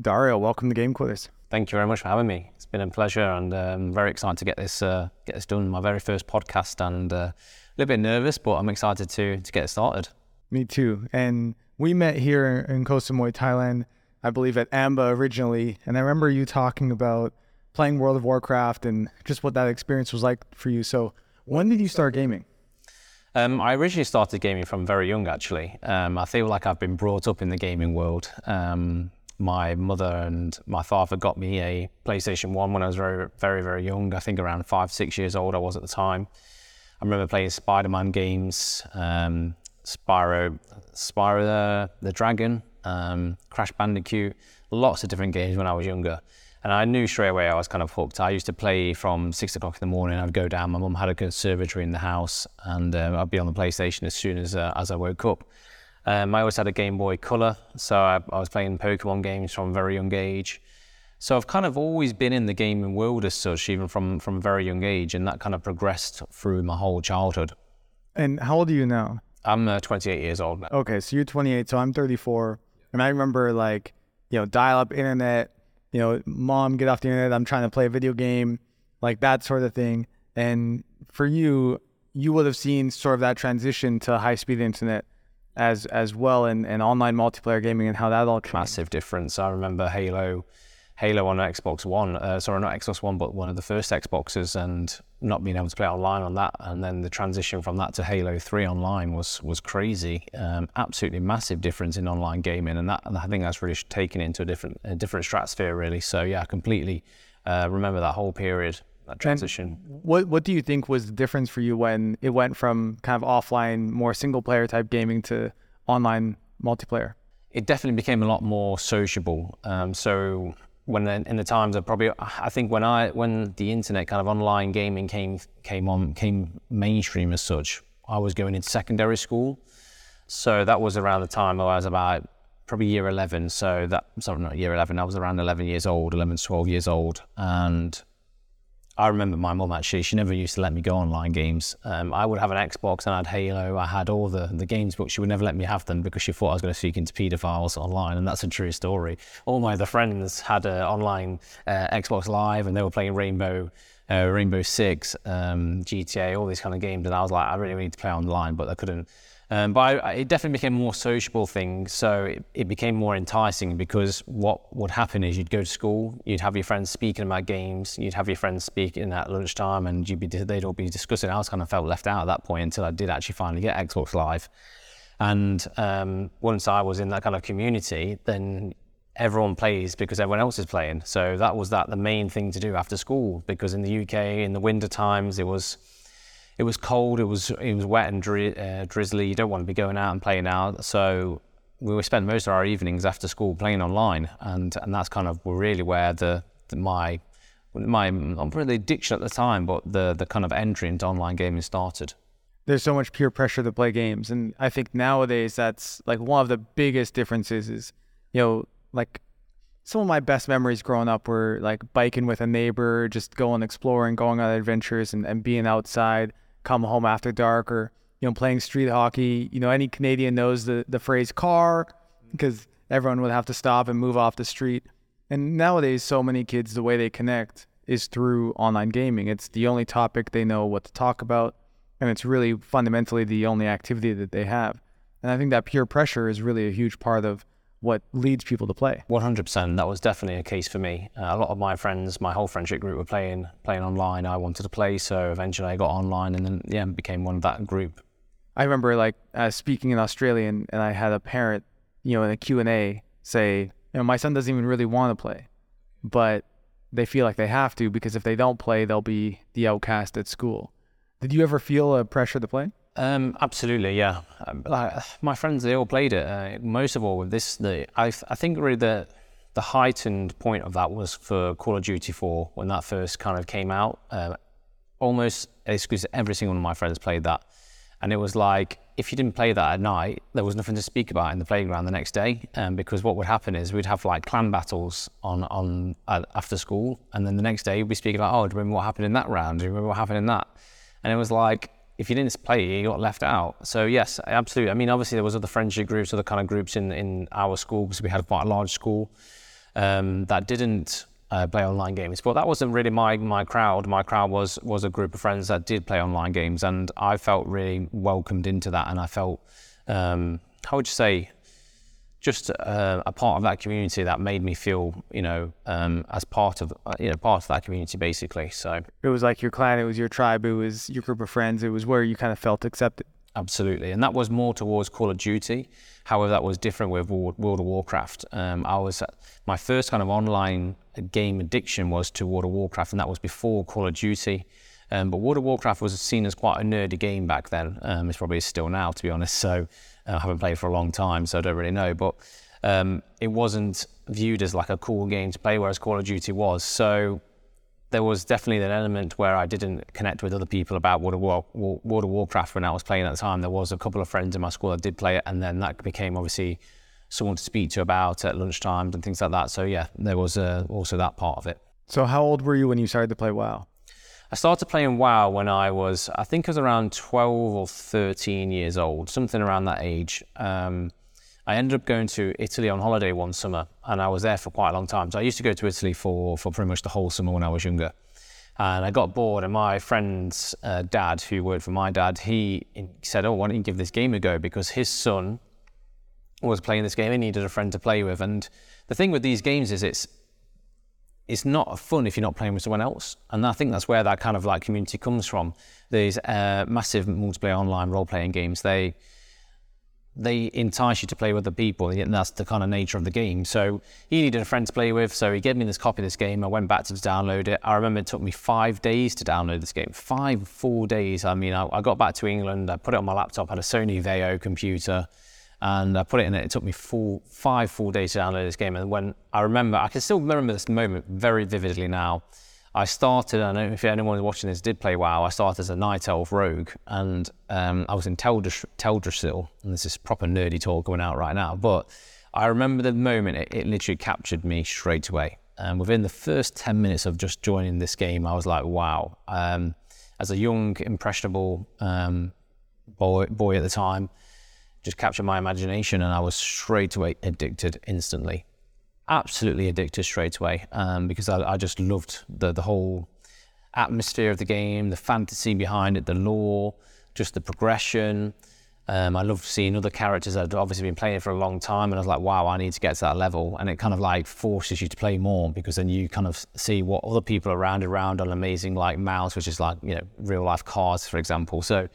Dario, welcome to Game Quitters. Thank you very much for having me. It's been a pleasure, and I'm um, very excited to get this uh, get this done. My very first podcast, and uh, a little bit nervous, but I'm excited to to get it started. Me too. And we met here in Koh Samui, Thailand, I believe at Amba originally, and I remember you talking about playing World of Warcraft and just what that experience was like for you. So, when did you start gaming? Um, I originally started gaming from very young, actually. Um, I feel like I've been brought up in the gaming world. Um, my mother and my father got me a PlayStation 1 when I was very, very, very young. I think around five, six years old I was at the time. I remember playing Spider Man games, um, Spyro, Spyro the, the Dragon, um, Crash Bandicoot, lots of different games when I was younger. And I knew straight away I was kind of hooked. I used to play from six o'clock in the morning. I'd go down. My mum had a conservatory in the house, and uh, I'd be on the PlayStation as soon as uh, as I woke up. Um, I always had a Game Boy Color, so I, I, was playing Pokemon games from a very young age. So I've kind of always been in the gaming world as such, even from from a very young age, and that kind of progressed through my whole childhood. And how old are you now? I'm uh, 28 years old now. Okay, so you're 28, so I'm 34, and I remember like you know dial-up internet you know, mom, get off the internet. I'm trying to play a video game, like that sort of thing. And for you, you would have seen sort of that transition to high speed internet as as well in, and online multiplayer gaming and how that all changed. Massive difference. I remember Halo Halo on Xbox One, uh, sorry, not Xbox One, but one of the first Xboxes, and not being able to play online on that, and then the transition from that to Halo 3 online was was crazy. Um, absolutely massive difference in online gaming, and that and I think that's really taken into a different a different stratosphere, really. So yeah, completely uh, remember that whole period, that transition. And what what do you think was the difference for you when it went from kind of offline, more single player type gaming to online multiplayer? It definitely became a lot more sociable. Um, so when in the times of probably I think when I when the internet kind of online gaming came came on came mainstream as such, I was going into secondary school. So that was around the time I was about probably year 11. So that sorry not year 11. I was around 11 years old, 11, 12 years old, and I remember my mum actually, she never used to let me go online games. Um, I would have an Xbox and I had Halo, I had all the, the games, but she would never let me have them because she thought I was going to speak into paedophiles online, and that's a true story. All my other friends had an online uh, Xbox Live and they were playing Rainbow. Uh, Rainbow Six, um, GTA, all these kind of games, and I was like, I really need to play online, but I couldn't. Um, but I, it definitely became a more sociable thing. So it, it, became more enticing because what would happen is you'd go to school, you'd have your friends speaking about games, you'd have your friends speaking at lunchtime, and you'd be, they'd all be discussing. I was kind of felt left out at that point until I did actually finally get Xbox Live. And um, once I was in that kind of community, then everyone plays because everyone else is playing. So that was that the main thing to do after school. Because in the UK, in the winter times, it was it was cold, it was it was wet and dri- uh, drizzly. You don't want to be going out and playing out, so we spent most of our evenings after school playing online, and and that's kind of really where the, the my my not really addiction at the time, but the the kind of entry into online gaming started. There's so much peer pressure to play games, and I think nowadays that's like one of the biggest differences. Is you know like some of my best memories growing up were like biking with a neighbor, just going exploring, going on adventures, and, and being outside come home after dark or you know playing street hockey. You know, any Canadian knows the the phrase car because everyone would have to stop and move off the street. And nowadays, so many kids, the way they connect is through online gaming. It's the only topic they know what to talk about, and it's really fundamentally the only activity that they have. And I think that peer pressure is really a huge part of what leads people to play. 100%. That was definitely a case for me. Uh, a lot of my friends, my whole friendship group were playing playing online. I wanted to play, so eventually I got online and then yeah, became one of that group. I remember like uh, speaking in Australian and I had a parent, you know, in a Q&A say, you know, my son doesn't even really want to play, but they feel like they have to because if they don't play, they'll be the outcast at school. Did you ever feel a pressure to play? Um, absolutely, yeah. Um, like, my friends, they all played it. Uh, most of all with this, the I, I think really the the heightened point of that was for Call of Duty 4 when that first kind of came out. Uh, almost exclusively every single one of my friends played that, and it was like if you didn't play that at night, there was nothing to speak about in the playground the next day. Um, because what would happen is we'd have like clan battles on on uh, after school, and then the next day we'd be speaking about, oh, do you remember what happened in that round? Do you remember what happened in that? And it was like if you didn't play, you got left out. So yes, absolutely. I mean, obviously there was other friendship groups, other kind of groups in in our school because we had quite a large school. um, that didn't uh, play online games. But that wasn't really my my crowd. My crowd was was a group of friends that did play online games, and I felt really welcomed into that, and I felt um, how would you say just uh, a part of that community that made me feel, you know, um, as part of, uh, you know, part of that community basically. So it was like your clan, it was your tribe, it was your group of friends, it was where you kind of felt accepted. Absolutely, and that was more towards Call of Duty. However, that was different with World of Warcraft. Um, I was my first kind of online game addiction was to World of Warcraft, and that was before Call of Duty. Um, but World of Warcraft was seen as quite a nerdy game back then. Um, it's probably still now, to be honest. So I haven't played for a long time, so I don't really know. But um, it wasn't viewed as like a cool game to play, whereas Call of Duty was. So there was definitely an element where I didn't connect with other people about World of, War, World of Warcraft when I was playing at the time. There was a couple of friends in my school that did play it, and then that became obviously someone to speak to about at lunchtimes and things like that. So yeah, there was uh, also that part of it. So how old were you when you started to play WoW? I started playing WoW when I was, I think I was around 12 or 13 years old, something around that age. Um, I ended up going to Italy on holiday one summer, and I was there for quite a long time. So I used to go to Italy for, for pretty much the whole summer when I was younger. And I got bored, and my friend's uh, dad, who worked for my dad, he said, "Oh, why don't you give this game a go?" Because his son was playing this game, he needed a friend to play with. And the thing with these games is, it's it's not fun if you're not playing with someone else. And I think that's where that kind of like community comes from. These uh, massive multiplayer online role playing games, they they entice you to play with other people, and that's the kind of nature of the game. So he needed a friend to play with, so he gave me this copy of this game. I went back to download it. I remember it took me five days to download this game. Five full days. I mean, I, I got back to England, I put it on my laptop, had a Sony Vaio computer and I put it in it. It took me full five full days to download this game. And when I remember, I can still remember this moment very vividly now. I started, I don't know if anyone watching this did play WoW, I started as a Night Elf Rogue, and um, I was in Teldrassil, and this is proper nerdy talk going out right now, but I remember the moment it, it literally captured me straight away. And within the first 10 minutes of just joining this game, I was like, wow. Um, as a young, impressionable um, boy, boy at the time, just captured my imagination and I was straight away addicted instantly. Absolutely addicted straight away um, because I, I, just loved the, the whole atmosphere of the game, the fantasy behind it, the lore, just the progression. Um, I loved seeing other characters that had obviously been playing for a long time, and I was like, wow, I need to get to that level. And it kind of like forces you to play more because then you kind of see what other people around around on amazing like mounts, which is like you know real life cars, for example. So,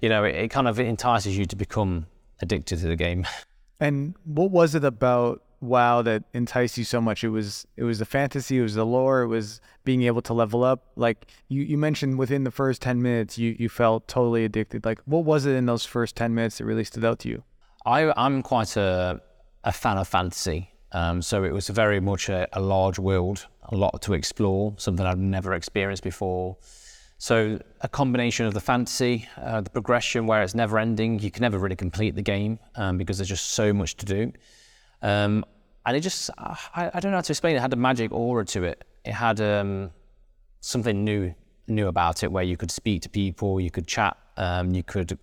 you know, it, it kind of entices you to become addicted to the game. And what was it about WoW that enticed you so much? It was it was the fantasy, it was the lore, it was being able to level up. Like you, you mentioned within the first ten minutes you, you felt totally addicted. Like what was it in those first ten minutes that really stood out to you? I I'm quite a a fan of fantasy. Um, so it was very much a, a large world, a lot to explore, something I'd never experienced before. So a combination of the fantasy, uh, the progression where it's never ending. You can never really complete the game um, because there's just so much to do. Um, and it just, I, I, don't know how to explain it. It had a magic aura to it. It had um, something new, new about it where you could speak to people, you could chat, um, you could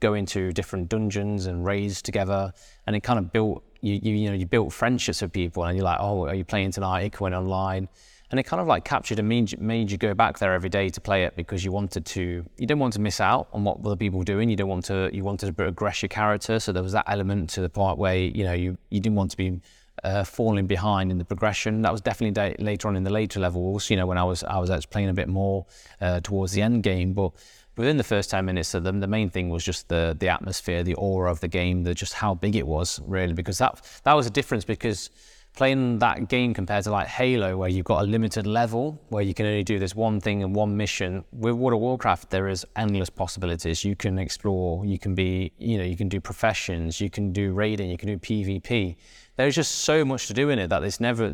go into different dungeons and raids together. And it kind of built, you, you, you know, you built friendships with people and you're like, oh, are you playing tonight? It went online and it kind of like captured and made, made you go back there every day to play it because you wanted to you didn't want to miss out on what other people were doing. You don't want to you wanted to progress your character. So there was that element to the part where you know you, you didn't want to be uh, falling behind in the progression. That was definitely later on in the later levels you know when I was I was actually playing a bit more uh, towards the end game. But within the first 10 minutes of them the main thing was just the the atmosphere the aura of the game the just how big it was really because that that was a difference because playing that game compared to like Halo, where you've got a limited level, where you can only do this one thing and one mission. With World of Warcraft, there is endless possibilities. You can explore, you can be, you know, you can do professions, you can do raiding, you can do PvP. There's just so much to do in it that it's never,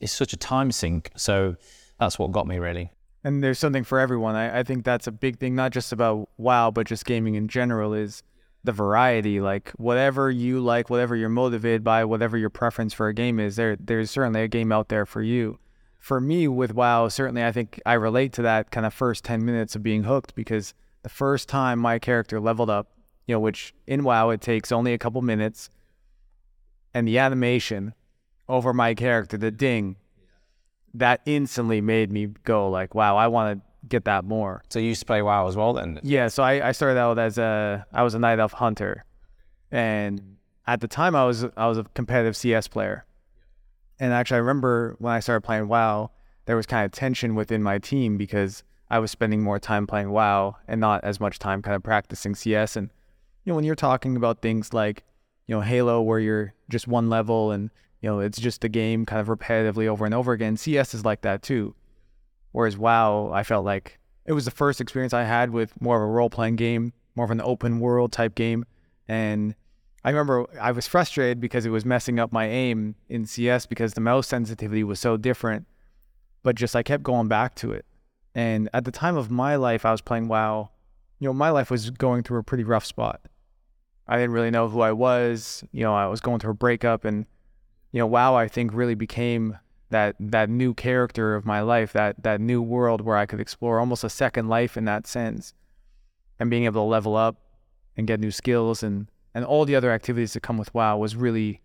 it's such a time sink. So that's what got me really. And there's something for everyone. I, I think that's a big thing, not just about WoW, but just gaming in general is the variety like whatever you like whatever you're motivated by whatever your preference for a game is there there's certainly a game out there for you. For me with wow certainly i think i relate to that kind of first 10 minutes of being hooked because the first time my character leveled up you know which in wow it takes only a couple minutes and the animation over my character, the ding, that instantly made me go like, wow, I want to get that more. So you used to play WoW as well then? Yeah, so I, I started out as a I was a night elf hunter, and at the time I was I was a competitive CS player, and actually I remember when I started playing WoW, there was kind of tension within my team because I was spending more time playing WoW and not as much time kind of practicing CS. And you know when you're talking about things like you know Halo where you're just one level and you know it's just a game kind of repetitively over and over again, CS is like that too Whereas WoW, I felt like it was the first experience I had with more of a role playing game, more of an open world type game. And I remember I was frustrated because it was messing up my aim in CS because the mouse sensitivity was so different. But just I kept going back to it. And at the time of my life, I was playing WoW. You know, my life was going through a pretty rough spot. I didn't really know who I was. You know, I was going through a breakup, and you know, WoW I think really became that that new character of my life, that that new world where I could explore almost a second life in that sense, and being able to level up and get new skills and and all the other activities that come with WoW was really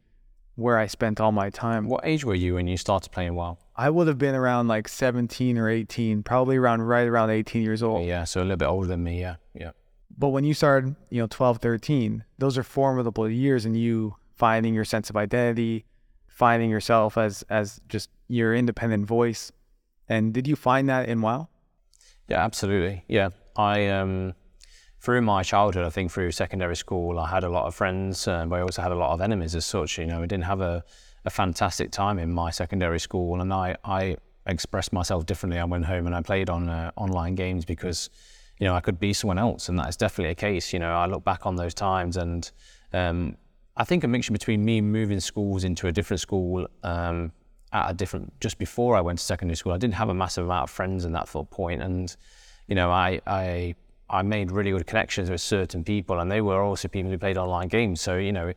where I spent all my time. What age were you when you started playing WoW? I would have been around like 17 or 18, probably around right around 18 years old. Yeah, so a little bit older than me, yeah. Yeah. But when you started, you know, 12, 13, those are formidable years and you finding your sense of identity, finding yourself as as just your independent voice. And did you find that in WoW? Yeah, absolutely. Yeah, I um, through my childhood, I think through secondary school, I had a lot of friends, uh, but I also had a lot of enemies as such. You know, I didn't have a, a fantastic time in my secondary school, and I I expressed myself differently. I went home and I played on uh, online games because you know I could be someone else, and that is definitely a case. You know, I look back on those times and. Um, I think a mixture between me moving schools into a different school um, at a different just before I went to secondary school. I didn't have a massive amount of friends in that full point, and you know, I I I made really good connections with certain people, and they were also people who played online games. So you know,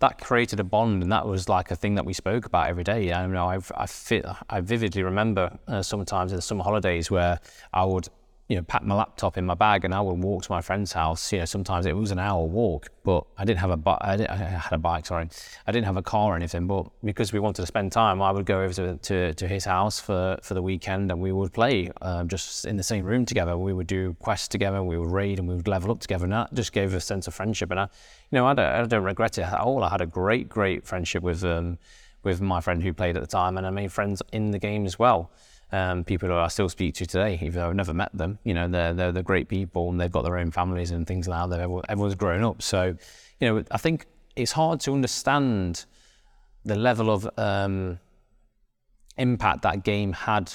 that created a bond, and that was like a thing that we spoke about every day. I know I've, I fit, I vividly remember uh, sometimes in the summer holidays where I would you know, pack my laptop in my bag and I would walk to my friend's house. You know, sometimes it was an hour walk, but I didn't have a bike. I, I, had a bike, sorry. I didn't have a car or anything, but because we wanted to spend time, I would go over to, to, to his house for, for the weekend and we would play um, just in the same room together. We would do quests together, we would raid and we would level up together. And that just gave a sense of friendship. And I, you know, I don't, I don't regret it at all. I had a great, great friendship with, um, with my friend who played at the time and I made friends in the game as well um, people who I still speak to today, even though I've never met them. You know, they're, they're, great people and they've got their own families and things like that. Everyone's grown up. So, you know, I think it's hard to understand the level of um, impact that game had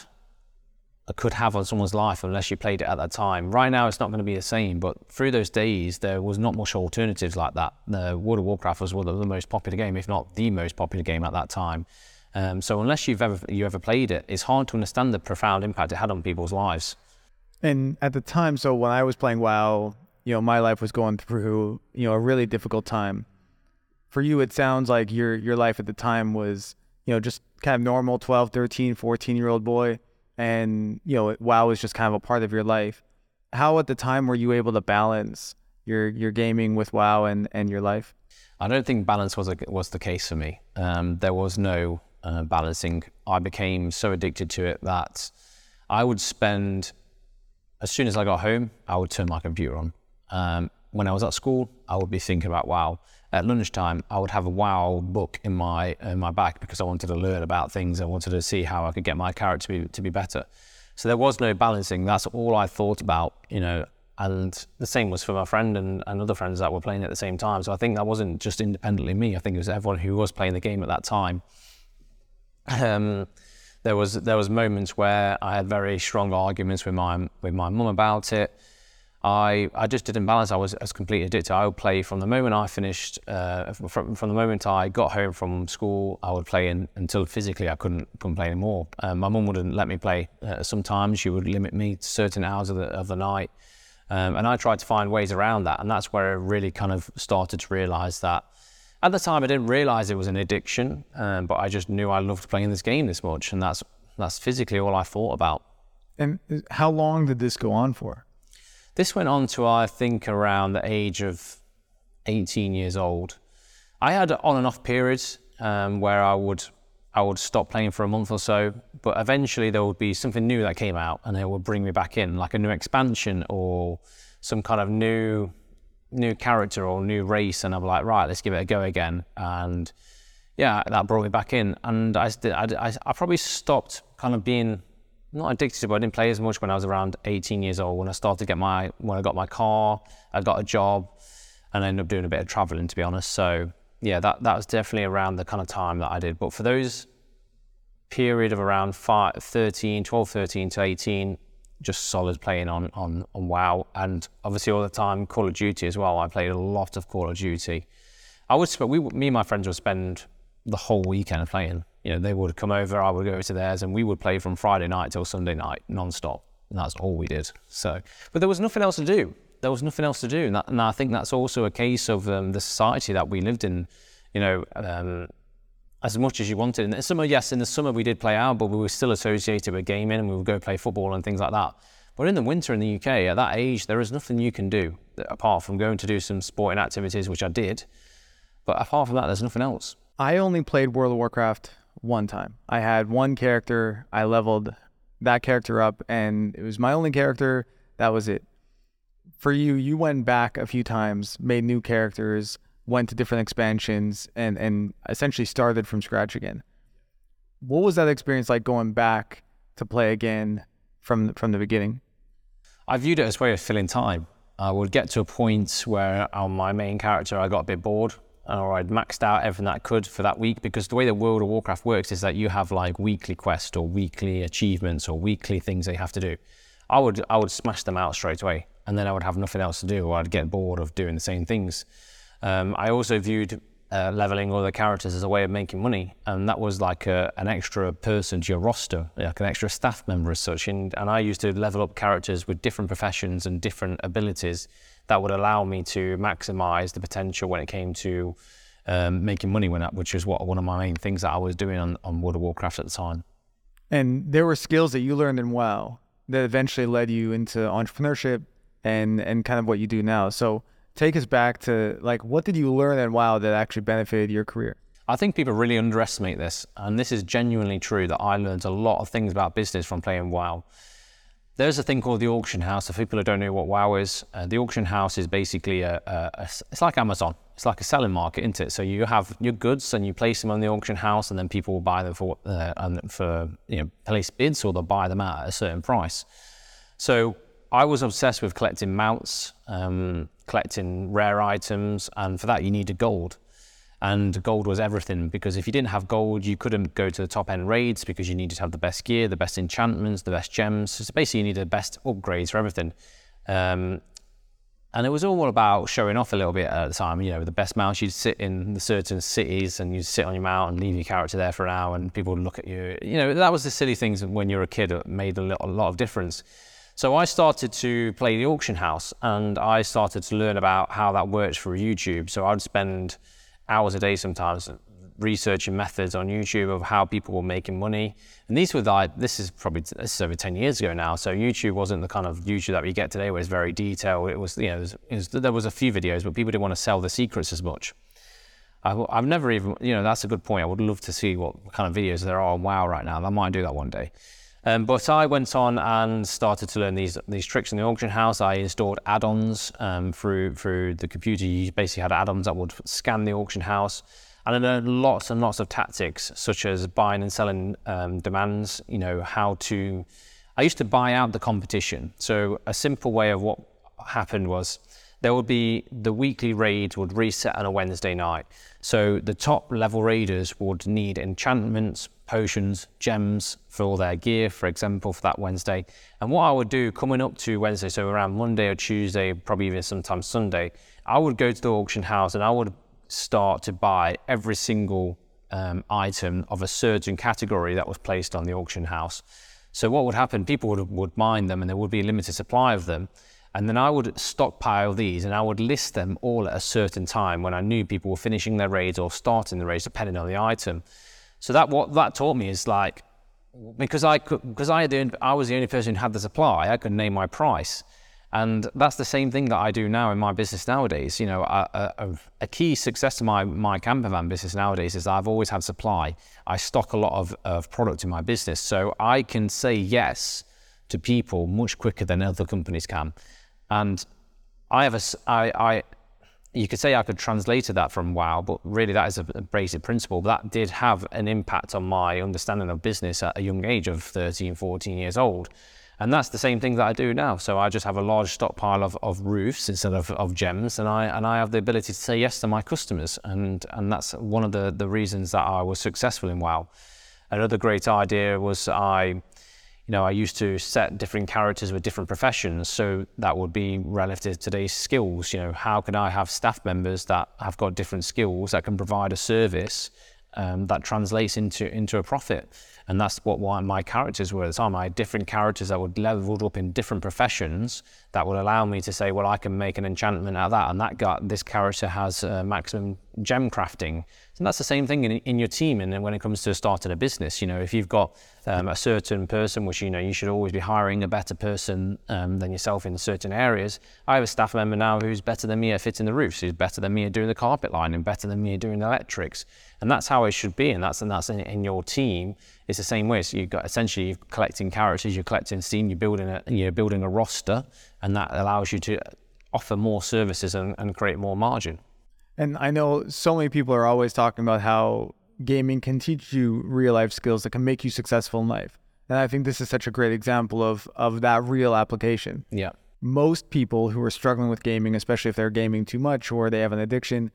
could have on someone's life unless you played it at that time. Right now, it's not going to be the same, but through those days, there was not much alternatives like that. The World of Warcraft was one of the most popular game, if not the most popular game at that time. Um, so unless you've ever you ever played it, it's hard to understand the profound impact it had on people's lives. And at the time, so when I was playing WoW, you know, my life was going through you know a really difficult time. For you, it sounds like your your life at the time was you know just kind of normal 12, 13, 14 year old boy, and you know WoW was just kind of a part of your life. How at the time were you able to balance your your gaming with WoW and and your life? I don't think balance was a, was the case for me. Um, there was no uh, balancing, I became so addicted to it that I would spend, as soon as I got home, I would turn my computer on. Um, when I was at school, I would be thinking about WoW. At lunchtime, I would have a WoW book in my in my back because I wanted to learn about things. I wanted to see how I could get my character to be, to be better. So there was no balancing. That's all I thought about, you know. And the same was for my friend and, and other friends that were playing at the same time. So I think that wasn't just independently me. I think it was everyone who was playing the game at that time um, there was there was moments where I had very strong arguments with my with my mum about it. I, I just didn't balance. I was, I was completely addicted. I would play from the moment I finished, uh, from, from the moment I got home from school, I would play in, until physically I couldn't, couldn't play anymore. Um, my mum wouldn't let me play. Uh, sometimes she would limit me to certain hours of the, of the night. Um, and I tried to find ways around that. And that's where I really kind of started to realize that at the time, I didn't realize it was an addiction, um, but I just knew I loved playing this game this much, and that's that's physically all I thought about. And how long did this go on for? This went on to I think around the age of 18 years old. I had on and off periods um, where I would I would stop playing for a month or so, but eventually there would be something new that came out and it would bring me back in, like a new expansion or some kind of new new character or new race, and I'm like, right, let's give it a go again. And yeah, that brought me back in, and I I, I probably stopped kind of being not addicted but I didn't play as much when I was around 18 years old. When I started to get my when I got my car, I got a job, and I ended up doing a bit of traveling, to be honest. So yeah, that, that was definitely around the kind of time that I did. But for those period of around five, 13, 12, 13 to 18, just solid playing on, on, on WoW. And obviously all the time Call of Duty as well. I played a lot of Call of Duty. I would we, me and my friends would spend the whole weekend playing. You know, they would come over, I would go over to theirs, and we would play from Friday night till Sunday night, non-stop. And that's all we did. So, but there was nothing else to do there was nothing else to do. And, that, and I think that's also a case of um, the society that we lived in. You know, um, as much as you wanted. In the summer, yes, in the summer we did play out, but we were still associated with gaming and we would go play football and things like that. But in the winter in the UK, at that age, there is nothing you can do apart from going to do some sporting activities, which I did. But apart from that, there's nothing else. I only played World of Warcraft one time. I had one character, I leveled that character up, and it was my only character. That was it for you, you went back a few times, made new characters, went to different expansions, and and essentially started from scratch again. What was that experience like going back to play again from from the beginning? I viewed it as a way of filling time. I would get to a point where on my main character I got a bit bored or I'd maxed out everything that I could for that week because the way the World of Warcraft works is that you have like weekly quests or weekly achievements or weekly things that you have to do. I would I would smash them out straight away and then I would have nothing else to do, or I'd get bored of doing the same things. Um, I also viewed uh, leveling all the characters as a way of making money, and that was like a, an extra person to your roster, like an extra staff member as such. And, and I used to level up characters with different professions and different abilities that would allow me to maximize the potential when it came to um, making money, when which is what one of my main things that I was doing on, on World of Warcraft at the time. And there were skills that you learned in WoW that eventually led you into entrepreneurship, and and kind of what you do now. So take us back to like what did you learn at WoW that actually benefited your career? I think people really underestimate this, and this is genuinely true that I learned a lot of things about business from playing WoW. There's a thing called the auction house. For people who don't know what WoW is, uh, the auction house is basically a, a, a, it's like Amazon. It's like a selling market, isn't it? So you have your goods and you place them on the auction house, and then people will buy them for uh, for you know place bids or they'll buy them at a certain price. So I was obsessed with collecting mounts, um, collecting rare items, and for that you needed gold. And gold was everything because if you didn't have gold, you couldn't go to the top end raids because you needed to have the best gear, the best enchantments, the best gems. So basically, you needed the best upgrades for everything. Um, and it was all about showing off a little bit at the time. You know, the best mounts, you'd sit in the certain cities and you'd sit on your mount and leave your character there for an hour and people would look at you. You know, that was the silly things when you were a kid that made a lot, a lot of difference. So I started to play the auction house and I started to learn about how that works for YouTube. So I'd spend hours a day sometimes researching methods on YouTube of how people were making money. And these were like, this is probably, this is over 10 years ago now. So YouTube wasn't the kind of YouTube that we get today where it's very detailed. It was, you know, it was, there was a few videos, but people didn't want to sell the secrets as much. I've, I've never even, you know, that's a good point. I would love to see what kind of videos there are on WoW right now. I might do that one day. Um, but I went on and started to learn these these tricks in the auction house. I installed add-ons um, through through the computer. You basically had add-ons that would scan the auction house, and I learned lots and lots of tactics such as buying and selling um, demands. You know how to. I used to buy out the competition. So a simple way of what happened was there would be the weekly raids would reset on a Wednesday night. So the top level raiders would need enchantments, potions, gems for all their gear, for example, for that Wednesday. And what I would do coming up to Wednesday, so around Monday or Tuesday, probably even sometimes Sunday, I would go to the auction house and I would start to buy every single um, item of a certain category that was placed on the auction house. So what would happen? People would, would mine them and there would be a limited supply of them. And then I would stockpile these and I would list them all at a certain time when I knew people were finishing their raids or starting the raids, depending on the item. So that what that taught me is like because I could because I the, I was the only person who had the supply, I could name my price, And that's the same thing that I do now in my business nowadays. You know, a, a, a key success to my, my camper van business nowadays is I've always had supply. I stock a lot of, of product in my business. So I can say yes to people much quicker than other companies can. And I have a, I, I, you could say I could translate that from WoW, but really that is a, basic principle. But that did have an impact on my understanding of business at a young age of 13, 14 years old. And that's the same thing that I do now. So I just have a large stockpile of, of roofs instead of, of gems, and I and I have the ability to say yes to my customers, and and that's one of the the reasons that I was successful in WoW. Another great idea was I, you know, I used to set different characters with different professions, so that would be relative to today's skills. You know, how can I have staff members that have got different skills that can provide a service um, that translates into into a profit? And that's what my characters were at the time. I had different characters that were leveled up in different professions that would allow me to say, well, I can make an enchantment out of that. And that got this character has uh, maximum gem crafting. And that's the same thing in, in your team. And when it comes to starting a business, you know, if you've got um, a certain person, which you know you should always be hiring a better person um, than yourself in certain areas. I have a staff member now who's better than me at fitting the roofs, who's better than me at doing the carpet lining, better than me at doing the electrics, and that's how it should be. And that's and that's in, in your team. It's the same way. So you've got essentially you're collecting characters, you're collecting steam, you're building a you're building a roster, and that allows you to offer more services and, and create more margin. And I know so many people are always talking about how gaming can teach you real life skills that can make you successful in life. And I think this is such a great example of of that real application. Yeah. Most people who are struggling with gaming, especially if they're gaming too much or they have an addiction,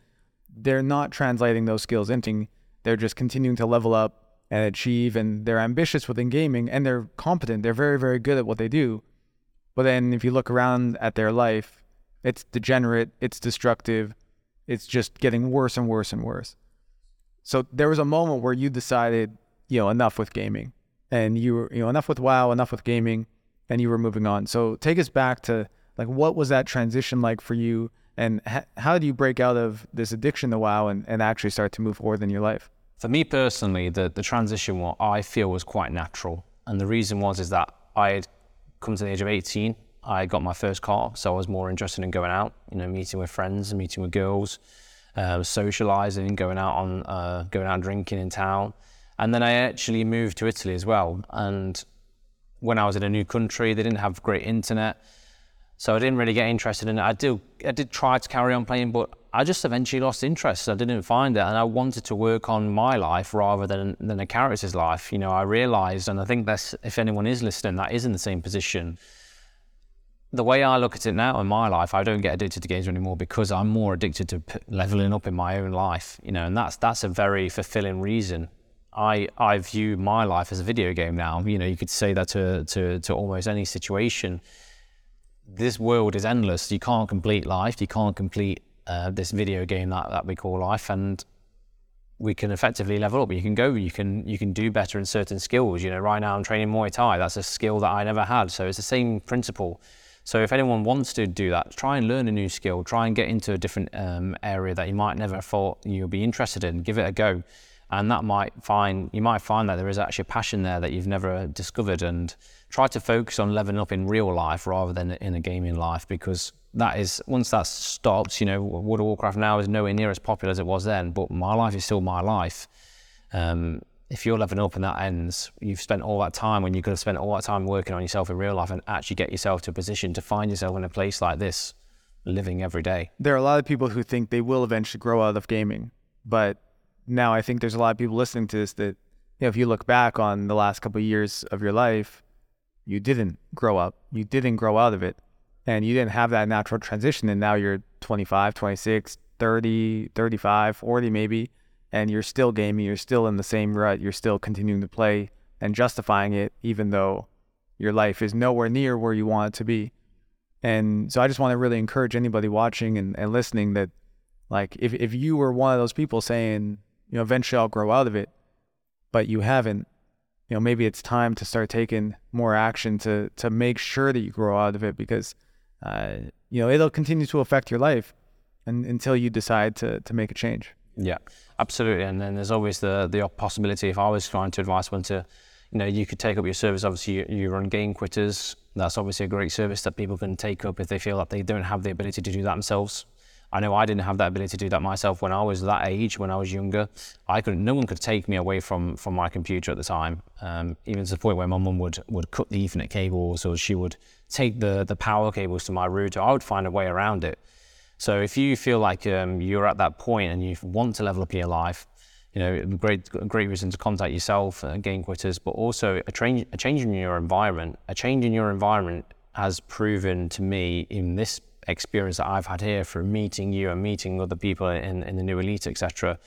they're not translating those skills into they're just continuing to level up and achieve and they're ambitious within gaming and they're competent. They're very, very good at what they do. But then if you look around at their life, it's degenerate, it's destructive, it's just getting worse and worse and worse. So there was a moment where you decided, you know, enough with gaming, and you were, you know, enough with WoW, enough with gaming, and you were moving on. So take us back to like what was that transition like for you, and ha- how did you break out of this addiction to WoW and, and actually start to move forward in your life? For me personally, the the transition what I feel was quite natural, and the reason was is that I had come to the age of 18. I got my first car, so I was more interested in going out, you know, meeting with friends, meeting with girls uh, socializing, going out on uh, going out drinking in town, and then I actually moved to Italy as well. And when I was in a new country, they didn't have great internet, so I didn't really get interested in it. I did I did try to carry on playing, but I just eventually lost interest. I didn't find it, and I wanted to work on my life rather than than a character's life. You know, I realized, and I think that's if anyone is listening, that is in the same position the way I look at it now in my life, I don't get addicted to games anymore because I'm more addicted to p- leveling up in my own life, you know, and that's that's a very fulfilling reason. I I view my life as a video game now. You know, you could say that to to to almost any situation. This world is endless. You can't complete life. You can't complete uh, this video game that, that we call life, and we can effectively level up. You can go. You can you can do better in certain skills. You know, right now I'm training Muay Thai. That's a skill that I never had. So it's the same principle so if anyone wants to do that, try and learn a new skill, try and get into a different um, area that you might never have thought you'll be interested in. Give it a go, and that might find you might find that there is actually a passion there that you've never discovered. And try to focus on leveling up in real life rather than in a gaming life because that is once that stops, you know, World of Warcraft now is nowhere near as popular as it was then, but my life is still my life. Um, if you're leveling up and that ends, you've spent all that time when you could have spent all that time working on yourself in real life and actually get yourself to a position to find yourself in a place like this, living every day. There are a lot of people who think they will eventually grow out of gaming, but now I think there's a lot of people listening to this that, you know, if you look back on the last couple of years of your life, you didn't grow up, you didn't grow out of it, and you didn't have that natural transition, and now you're 25, 26, 30, 35, 40 maybe and you're still gaming, you're still in the same rut, you're still continuing to play and justifying it, even though your life is nowhere near where you want it to be. And so I just want to really encourage anybody watching and, and listening that, like, if, if you were one of those people saying, you know, eventually I'll grow out of it, but you haven't, you know, maybe it's time to start taking more action to to make sure that you grow out of it because, uh, you know, it'll continue to affect your life and, until you decide to to make a change. Yeah, absolutely. And then there's always the the possibility if I was trying to advise one to, you know, you could take up your service. Obviously, you, you run game quitters. That's obviously a great service that people can take up if they feel that they don't have the ability to do that themselves. I know I didn't have that ability to do that myself when I was that age, when I was younger. I could no one could take me away from from my computer at the time. Um, even to the point where my mum would would cut the Ethernet cables, or she would take the the power cables to my router. I would find a way around it. So if you feel like um, you're at that point and you want to level up your life, you know, great great reason to contact yourself, uh, Game Quitters, but also a change a change in your environment. A change in your environment has proven to me in this experience that I've had here from meeting you and meeting other people in, in the new elite, etc.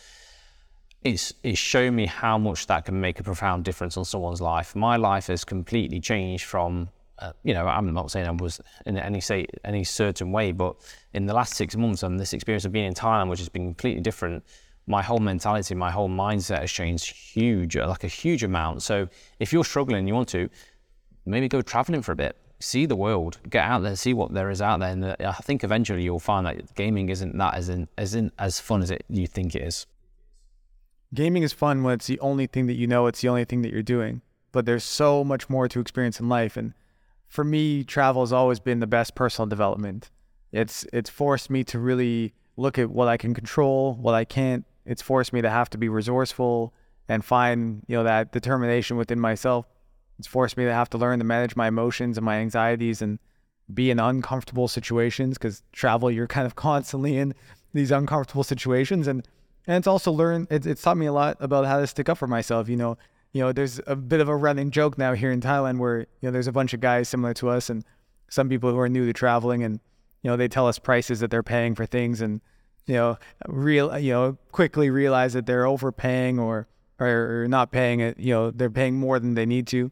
It's, it's shown me how much that can make a profound difference on someone's life. My life has completely changed from, uh, you know, I'm not saying I was in any say any certain way, but in the last six months and this experience of being in Thailand, which has been completely different, my whole mentality, my whole mindset has changed huge, like a huge amount. So if you're struggling, you want to, maybe go traveling for a bit see the world, get out there, see what there is out there. And uh, I think eventually you'll find that gaming isn't that as in, as in, as fun as it you think it is. Gaming is fun when it's the only thing that you know, it's the only thing that you're doing. But there's so much more to experience in life. And for me, travel has always been the best personal development. It's it's forced me to really look at what I can control, what I can't. It's forced me to have to be resourceful and find, you know, that determination within myself it's forced me to have to learn to manage my emotions and my anxieties and be in uncomfortable situations because travel, you're kind of constantly in these uncomfortable situations. And, and it's also learned, it's, it's taught me a lot about how to stick up for myself. You know, you know, there's a bit of a running joke now here in Thailand where, you know, there's a bunch of guys similar to us and some people who are new to traveling and, you know, they tell us prices that they're paying for things and, you know, real, you know, quickly realize that they're overpaying or, or not paying it, you know, they're paying more than they need to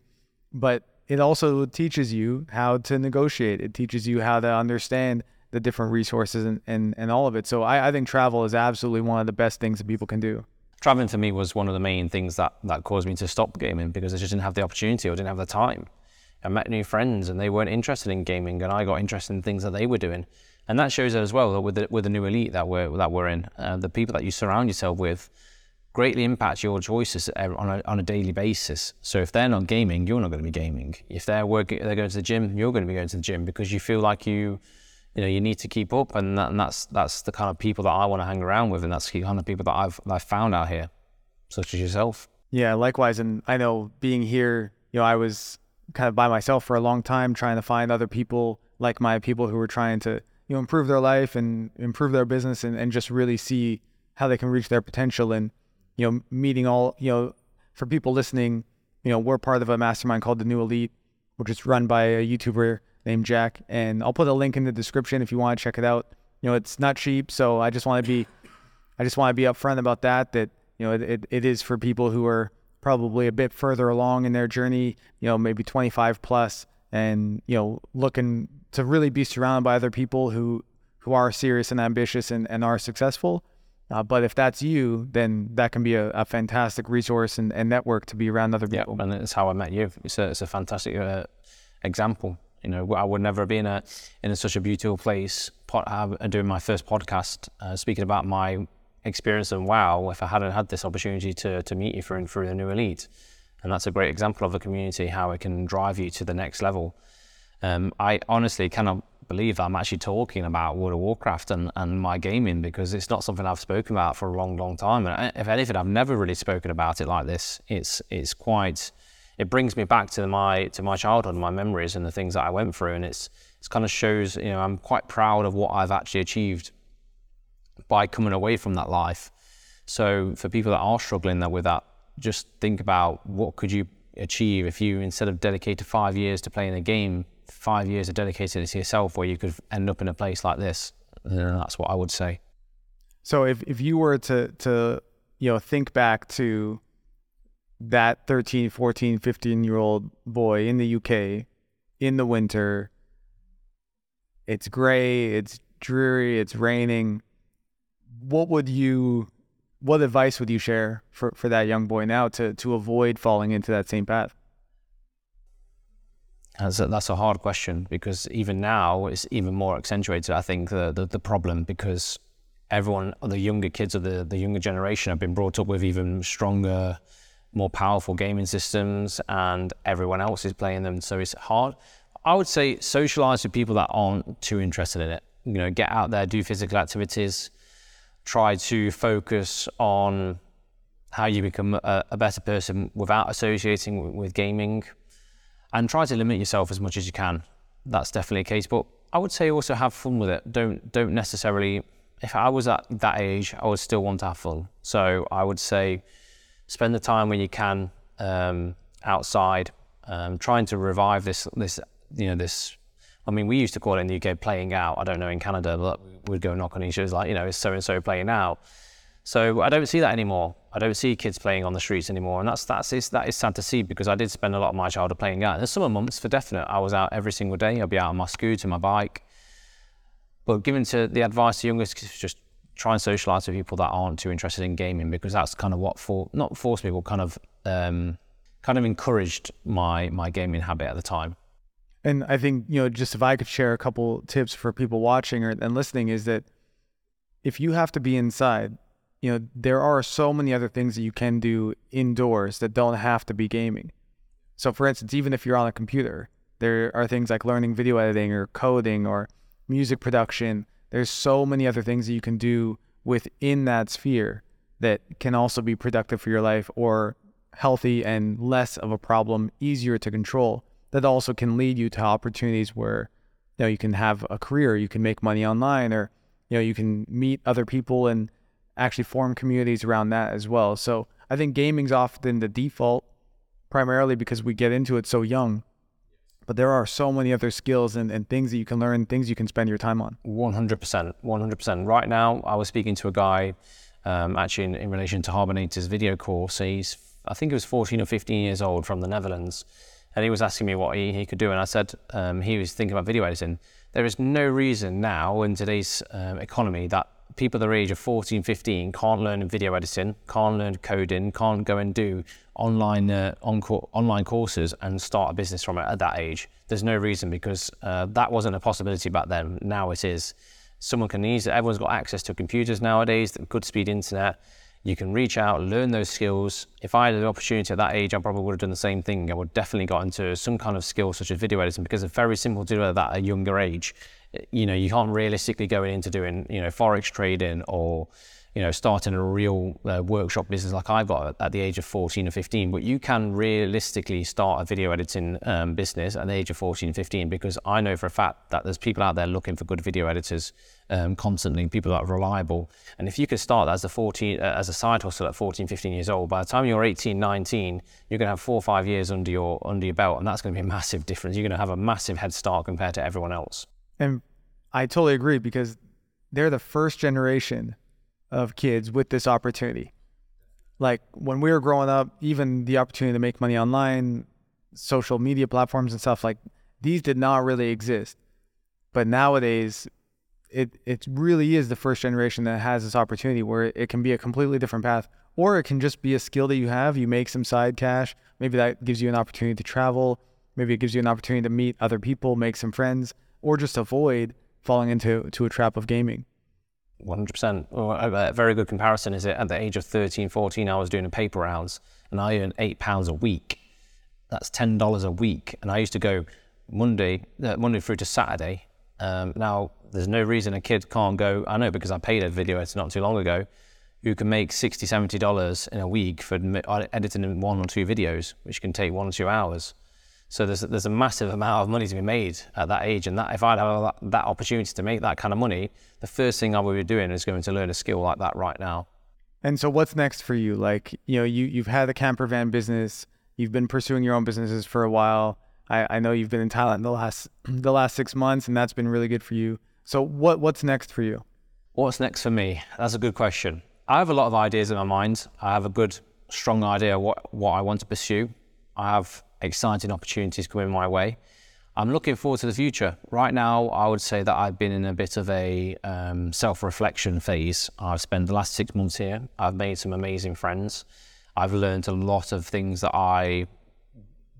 but it also teaches you how to negotiate. It teaches you how to understand the different resources and, and, and all of it. So I, I think travel is absolutely one of the best things that people can do. Traveling for me was one of the main things that, that caused me to stop gaming because I just didn't have the opportunity or didn't have the time. I met new friends and they weren't interested in gaming and I got interested in things that they were doing. And that shows as well that with the, with the new elite that we're, that we're in, uh, the people that you surround yourself with greatly impacts your choices on a, on a daily basis. So if they're not gaming, you're not going to be gaming. If they're working, they're going to the gym, you're going to be going to the gym because you feel like you, you know, you need to keep up, and, that, and that's that's the kind of people that I want to hang around with, and that's the kind of people that I've I've found out here, such as yourself. Yeah, likewise, and I know being here, you know, I was kind of by myself for a long time, trying to find other people like my people who were trying to you know improve their life and improve their business and, and just really see how they can reach their potential and you know, meeting all, you know, for people listening, you know, we're part of a mastermind called the New Elite, which is run by a YouTuber named Jack. And I'll put a link in the description if you want to check it out. You know, it's not cheap, so I just want to be, I just want to be upfront about that. That you know, it, it is for people who are probably a bit further along in their journey. You know, maybe 25 plus, and you know, looking to really be surrounded by other people who who are serious and ambitious and, and are successful uh, but if that's you, then that can be a, a fantastic resource and, and, network to be around other people. Yeah, and that's how I met you. It's a, it's a fantastic uh, example. You know, I would never have been a, in a, such a beautiful place pod, doing my first podcast, uh, speaking about my experience and wow, if I hadn't had this opportunity to, to meet you through, through the new elite. And that's a great example of a community, how it can drive you to the next level. Um, I honestly cannot believe I'm actually talking about World of Warcraft and, and my gaming because it's not something I've spoken about for a long, long time. And if anything, I've never really spoken about it like this. It's it's quite it brings me back to my to my childhood, my memories, and the things that I went through. And it's it's kind of shows you know I'm quite proud of what I've actually achieved by coming away from that life. So for people that are struggling with that, just think about what could you achieve if you instead of dedicate five years to playing a game five years of dedicated to yourself where you could end up in a place like this. And that's what I would say. So if, if you were to, to, you know, think back to that 13, 14, 15 year old boy in the UK in the winter, it's gray, it's dreary, it's raining. What would you, what advice would you share for, for that young boy now to, to avoid falling into that same path? That's a, that's a hard question because even now it's even more accentuated. I think the, the, the problem because everyone, the younger kids of the, the younger generation have been brought up with even stronger, more powerful gaming systems, and everyone else is playing them. So it's hard. I would say socialize with people that aren't too interested in it. You know, get out there, do physical activities, try to focus on how you become a, a better person without associating with, with gaming, and try to limit yourself as much as you can. That's definitely a case. But I would say also have fun with it. Don't don't necessarily. If I was at that age, I would still want to have fun. So I would say, spend the time when you can um, outside, um, trying to revive this this you know this. I mean, we used to call it in the UK playing out. I don't know in Canada, but we'd go knock on each other's like, you know, is so and so playing out. So I don't see that anymore. I don't see kids playing on the streets anymore, and that's that's that is sad to see because I did spend a lot of my childhood playing out. The summer months, for definite, I was out every single day. I'd be out on my scooter, my bike. But given to the advice to youngest, just try and socialise with people that aren't too interested in gaming because that's kind of what for not forced me, but kind of um, kind of encouraged my my gaming habit at the time. And I think you know, just if I could share a couple tips for people watching or and listening, is that if you have to be inside you know, there are so many other things that you can do indoors that don't have to be gaming. So, for instance, even if you're on a computer, there are things like learning video editing or coding or music production. There's so many other things that you can do within that sphere that can also be productive for your life or healthy and less of a problem, easier to control. That also can lead you to opportunities where you know you can have a career, you can make money online, or you know you can meet other people and actually form communities around that as well. So I think gaming's often the default, primarily because we get into it so young. But there are so many other skills and, and things that you can learn, things you can spend your time on. 100%. 100%. Right now, I was speaking to a guy um, actually in, in relation to Harbinator's video course. He's, I think he was 14 or 15 years old from the Netherlands. And he was asking me what he, he could do. And I said um, he was thinking about video editing. There is no reason now in today's um, economy that people their age of 14, 15 can't learn video editing, can't learn coding, can't go and do online uh, on online courses and start a business from it at that age. There's no reason because uh, that wasn't a possibility back then. Now it is. Someone can easily, everyone's got access to computers nowadays, good speed internet. You can reach out, learn those skills. If I had the opportunity at that age, I probably would have done the same thing. I would definitely got into some kind of skill such as video editing because it's very simple to do at that at a younger age you know, you can't realistically go into doing, you know, forex trading or, you know, starting a real uh, workshop business like I've got at the age of 14 or 15. But you can realistically start a video editing um, business at the age of 14 or 15 because I know for a fact that there's people out there looking for good video editors um, constantly, people that are reliable. And if you could start that as a 14, uh, as a side hustle at 14, 15 years old, by the time you're 18, 19, you're going to have four or five years under your under your belt, and that's going to be a massive difference. You're going to have a massive head start compared to everyone else. And I totally agree because they're the first generation of kids with this opportunity. Like when we were growing up, even the opportunity to make money online, social media platforms and stuff like these did not really exist. But nowadays, it it really is the first generation that has this opportunity where it can be a completely different path, or it can just be a skill that you have. You make some side cash. Maybe that gives you an opportunity to travel. Maybe it gives you an opportunity to meet other people, make some friends, or just avoid falling into to a trap of gaming. 100%. Well, a very good comparison is it at the age of 13, 14, I was doing a paper rounds and I earned eight pounds a week. That's $10 a week. And I used to go Monday, uh, Monday through to Saturday. Um, now, there's no reason a kid can't go, I know because I paid a video editor not too long ago, who can make $60, $70 in a week for editing one or two videos, which can take one or two hours. So there's there's a massive amount of money to be made at that age, and that if I'd have that, that opportunity to make that kind of money, the first thing I would be doing is going to learn a skill like that right now. And so, what's next for you? Like, you know, you you've had the camper van business, you've been pursuing your own businesses for a while. I, I know you've been in Thailand the last the last six months, and that's been really good for you. So, what what's next for you? What's next for me? That's a good question. I have a lot of ideas in my mind. I have a good, strong idea what what I want to pursue. I have exciting opportunities coming my way. I'm looking forward to the future. Right now, I would say that I've been in a bit of a um, self reflection phase. I've spent the last six months here. I've made some amazing friends. I've learned a lot of things that I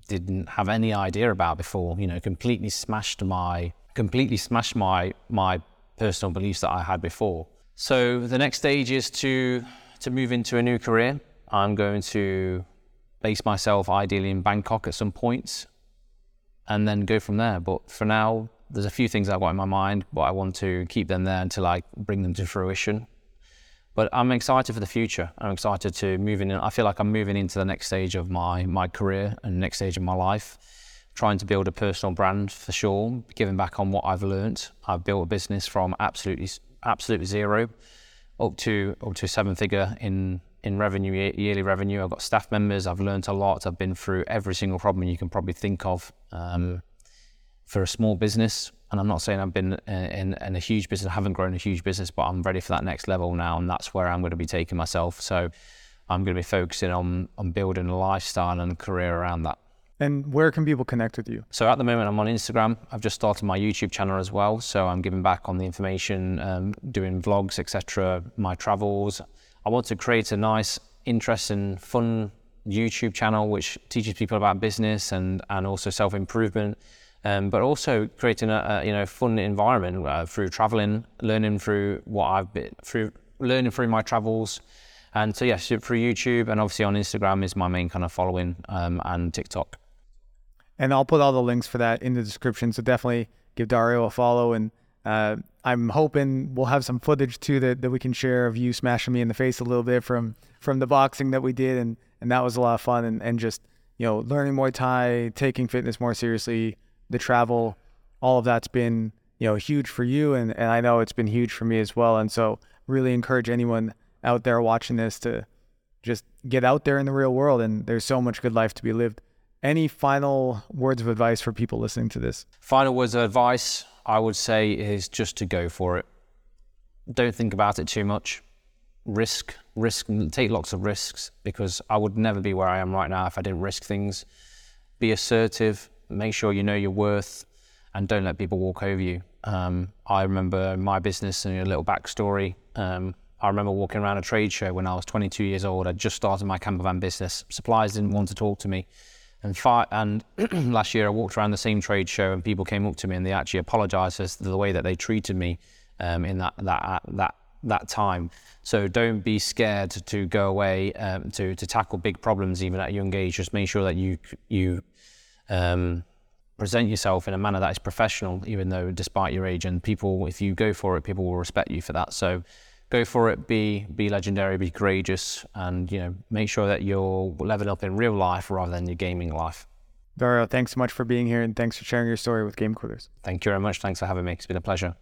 didn't have any idea about before. You know, completely smashed my completely smashed my my personal beliefs that I had before. So the next stage is to to move into a new career. I'm going to base myself ideally in Bangkok at some points and then go from there. But for now, there's a few things I've got in my mind, but I want to keep them there until I bring them to fruition. But I'm excited for the future. I'm excited to move in. I feel like I'm moving into the next stage of my my career and next stage of my life, trying to build a personal brand for sure, giving back on what I've learned. I've built a business from absolutely absolutely zero up to up to seven figure in in revenue yearly revenue. I've got staff members. I've learned a lot. I've been through every single problem you can probably think of um, for a small business and I'm not saying I've been in, in, a huge business, I haven't grown a huge business, but I'm ready for that next level now, and that's where I'm going to be taking myself. So I'm going to be focusing on on building a lifestyle and a career around that. And where can people connect with you? So at the moment, I'm on Instagram. I've just started my YouTube channel as well, so I'm giving back on the information, um, doing vlogs, etc. My travels. I want to create a nice, interesting, fun YouTube channel which teaches people about business and and also self improvement um, but also creating a, a, you know fun environment uh, through traveling, learning through what I've been through, learning through my travels, and so yes, through YouTube and obviously on Instagram is my main kind of following um, and TikTok. And I'll put all the links for that in the description. So definitely give Dario a follow. And uh, I'm hoping we'll have some footage too that, that we can share of you smashing me in the face a little bit from from the boxing that we did, and and that was a lot of fun. And and just you know learning Muay Thai, taking fitness more seriously the travel, all of that's been you know huge for you, and and I know it's been huge for me as well. And so really encourage anyone out there watching this to just get out there in the real world. And there's so much good life to be lived. Any final words of advice for people listening to this? Final words of advice I would say is just to go for it. Don't think about it too much. Risk, risk, take lots of risks because I would never be where I am right now if I didn't risk things. Be assertive, make sure you know your worth and don't let people walk over you. Um, I remember my business and a little backstory. Um, I remember walking around a trade show when I was 22 years old. I'd just started my camper van business. Suppliers didn't want to talk to me. And, fi- and last year I walked around the same trade show and people came up to me and they actually apologized for the way that they treated me um, in that, that, that, that time. So don't be scared to go away um, to, to tackle big problems even at a young age. Just make sure that you, you um, present yourself in a manner that is professional, even though despite your age. And people, if you go for it, people will respect you for that. So go for it. Be be legendary. Be courageous, and you know make sure that you're leveling up in real life rather than your gaming life. Dario, thanks so much for being here, and thanks for sharing your story with Game Quitters. Thank you very much. Thanks for having me. It's been a pleasure.